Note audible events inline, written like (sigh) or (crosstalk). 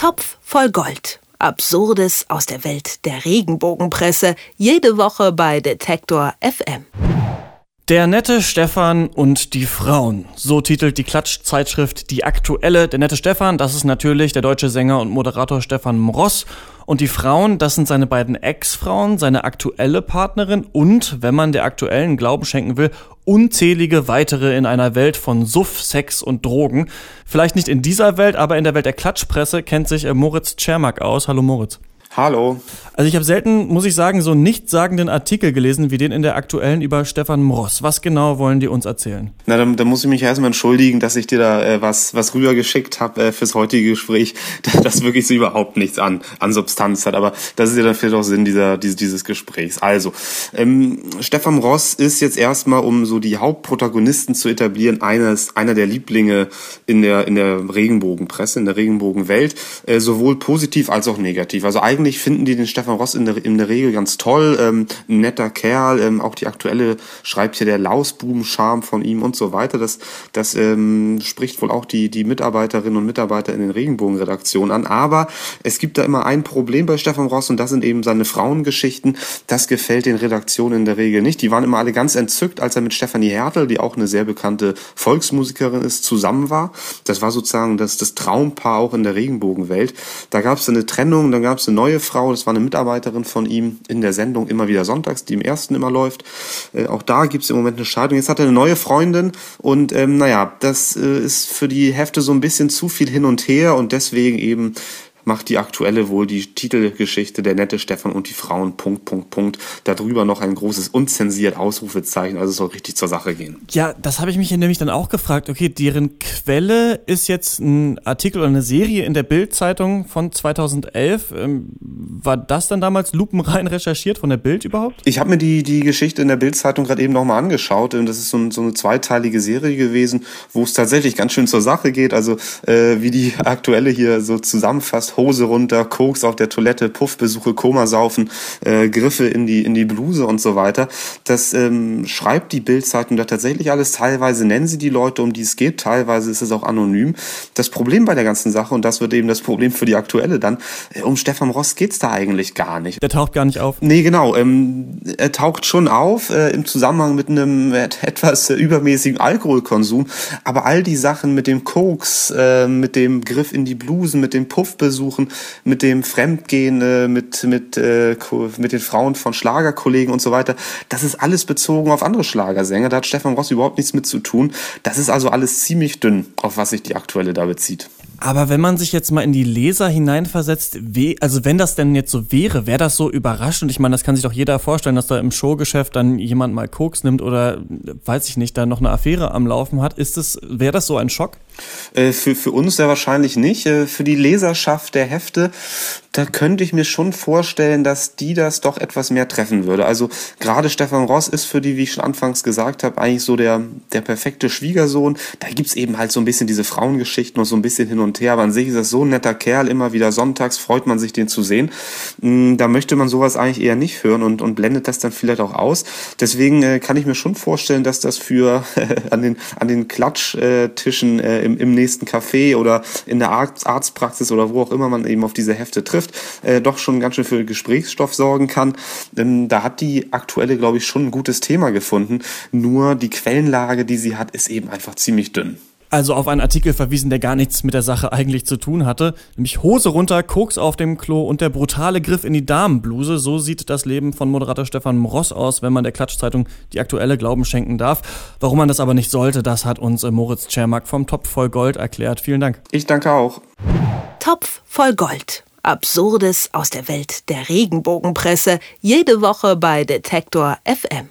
Topf voll Gold. Absurdes aus der Welt der Regenbogenpresse. Jede Woche bei Detektor FM. Der nette Stefan und die Frauen. So titelt die Klatschzeitschrift Die Aktuelle. Der nette Stefan, das ist natürlich der deutsche Sänger und Moderator Stefan Mross. Und die Frauen, das sind seine beiden Ex-Frauen, seine aktuelle Partnerin und, wenn man der aktuellen Glauben schenken will, unzählige weitere in einer Welt von Suff, Sex und Drogen. Vielleicht nicht in dieser Welt, aber in der Welt der Klatschpresse kennt sich äh, Moritz Czermak aus. Hallo Moritz. Hallo. Also ich habe selten, muss ich sagen, so nichtssagenden Artikel gelesen wie den in der aktuellen über Stefan Mross. Was genau wollen die uns erzählen? Na, dann, dann muss ich mich erstmal entschuldigen, dass ich dir da äh, was, was rübergeschickt habe äh, fürs heutige Gespräch, (laughs) das wirklich so überhaupt nichts an, an Substanz hat. Aber das ist ja dann vielleicht auch Sinn dieser, dieses, dieses Gesprächs. Also, ähm, Stefan Mross ist jetzt erstmal, um so die Hauptprotagonisten zu etablieren, eines, einer der Lieblinge in der, in der Regenbogenpresse, in der Regenbogenwelt, äh, sowohl positiv als auch negativ. Also eigentlich finden die den Stefan Ross in der, in der Regel ganz toll. Ähm, ein netter Kerl. Ähm, auch die aktuelle schreibt hier der Lausbuben-Charme von ihm und so weiter. Das, das ähm, spricht wohl auch die, die Mitarbeiterinnen und Mitarbeiter in den Regenbogenredaktionen an. Aber es gibt da immer ein Problem bei Stefan Ross und das sind eben seine Frauengeschichten. Das gefällt den Redaktionen in der Regel nicht. Die waren immer alle ganz entzückt, als er mit Stefanie Hertel, die auch eine sehr bekannte Volksmusikerin ist, zusammen war. Das war sozusagen das, das Traumpaar auch in der Regenbogenwelt. Da gab es eine Trennung, dann gab es eine neue neue Frau, das war eine Mitarbeiterin von ihm in der Sendung immer wieder sonntags, die im ersten immer läuft. Äh, auch da gibt es im Moment eine Scheidung. Jetzt hat er eine neue Freundin und ähm, naja, das äh, ist für die Hefte so ein bisschen zu viel hin und her und deswegen eben macht die aktuelle wohl die Titelgeschichte Der nette Stefan und die Frauen, Punkt, Punkt, Punkt. Darüber noch ein großes unzensiert Ausrufezeichen, also es soll richtig zur Sache gehen. Ja, das habe ich mich nämlich dann auch gefragt. Okay, deren Quelle ist jetzt ein Artikel oder eine Serie in der Bild-Zeitung von 2011. Ähm, war das dann damals lupenrein recherchiert von der Bild überhaupt? Ich habe mir die, die Geschichte in der Bild-Zeitung gerade eben nochmal angeschaut und das ist so, ein, so, eine zweiteilige Serie gewesen, wo es tatsächlich ganz schön zur Sache geht. Also äh, wie die (laughs) aktuelle hier so zusammenfasst, Hose runter, Koks auf der Toilette, Puffbesuche, Komasaufen, äh, Griffe in die, in die Bluse und so weiter. Das ähm, schreibt die Bildzeitung da tatsächlich alles. Teilweise nennen sie die Leute, um die es geht, teilweise ist es auch anonym. Das Problem bei der ganzen Sache, und das wird eben das Problem für die aktuelle dann, äh, um Stefan Ross geht's da eigentlich gar nicht. Der taucht gar nicht auf? Nee, genau. Ähm, er taucht schon auf äh, im Zusammenhang mit einem etwas äh, übermäßigen Alkoholkonsum, aber all die Sachen mit dem Koks, äh, mit dem Griff in die Blusen, mit dem Puffbesuch, suchen, mit dem Fremdgehen, mit, mit, äh, mit den Frauen von Schlagerkollegen und so weiter. Das ist alles bezogen auf andere Schlagersänger. Da hat Stefan Ross überhaupt nichts mit zu tun. Das ist also alles ziemlich dünn, auf was sich die aktuelle da bezieht. Aber wenn man sich jetzt mal in die Leser hineinversetzt, also wenn das denn jetzt so wäre, wäre das so überraschend? Ich meine, das kann sich doch jeder vorstellen, dass da im Showgeschäft dann jemand mal Koks nimmt oder, weiß ich nicht, da noch eine Affäre am Laufen hat. Ist das, wäre das so ein Schock? Äh, für, für uns sehr wahrscheinlich nicht. Äh, für die Leserschaft der Hefte, da könnte ich mir schon vorstellen, dass die das doch etwas mehr treffen würde. Also gerade Stefan Ross ist für die, wie ich schon anfangs gesagt habe, eigentlich so der, der perfekte Schwiegersohn. Da gibt's eben halt so ein bisschen diese Frauengeschichten und so ein bisschen hin und her. Aber an sich ist das so ein netter Kerl, immer wieder sonntags freut man sich, den zu sehen. Mm, da möchte man sowas eigentlich eher nicht hören und, und blendet das dann vielleicht auch aus. Deswegen äh, kann ich mir schon vorstellen, dass das für (laughs) an den, an den Klatschtischen im, im nächsten Café oder in der Arztpraxis oder wo auch immer man eben auf diese Hefte trifft, trifft, äh, doch schon ganz schön für Gesprächsstoff sorgen kann. Ähm, da hat die aktuelle, glaube ich, schon ein gutes Thema gefunden. Nur die Quellenlage, die sie hat, ist eben einfach ziemlich dünn also auf einen Artikel verwiesen, der gar nichts mit der Sache eigentlich zu tun hatte. Nämlich Hose runter, Koks auf dem Klo und der brutale Griff in die Damenbluse. So sieht das Leben von Moderator Stefan Mross aus, wenn man der Klatschzeitung die aktuelle Glauben schenken darf. Warum man das aber nicht sollte, das hat uns äh, Moritz Czermak vom Topf voll Gold erklärt. Vielen Dank. Ich danke auch. Topf voll Gold. Absurdes aus der Welt der Regenbogenpresse. Jede Woche bei Detektor FM.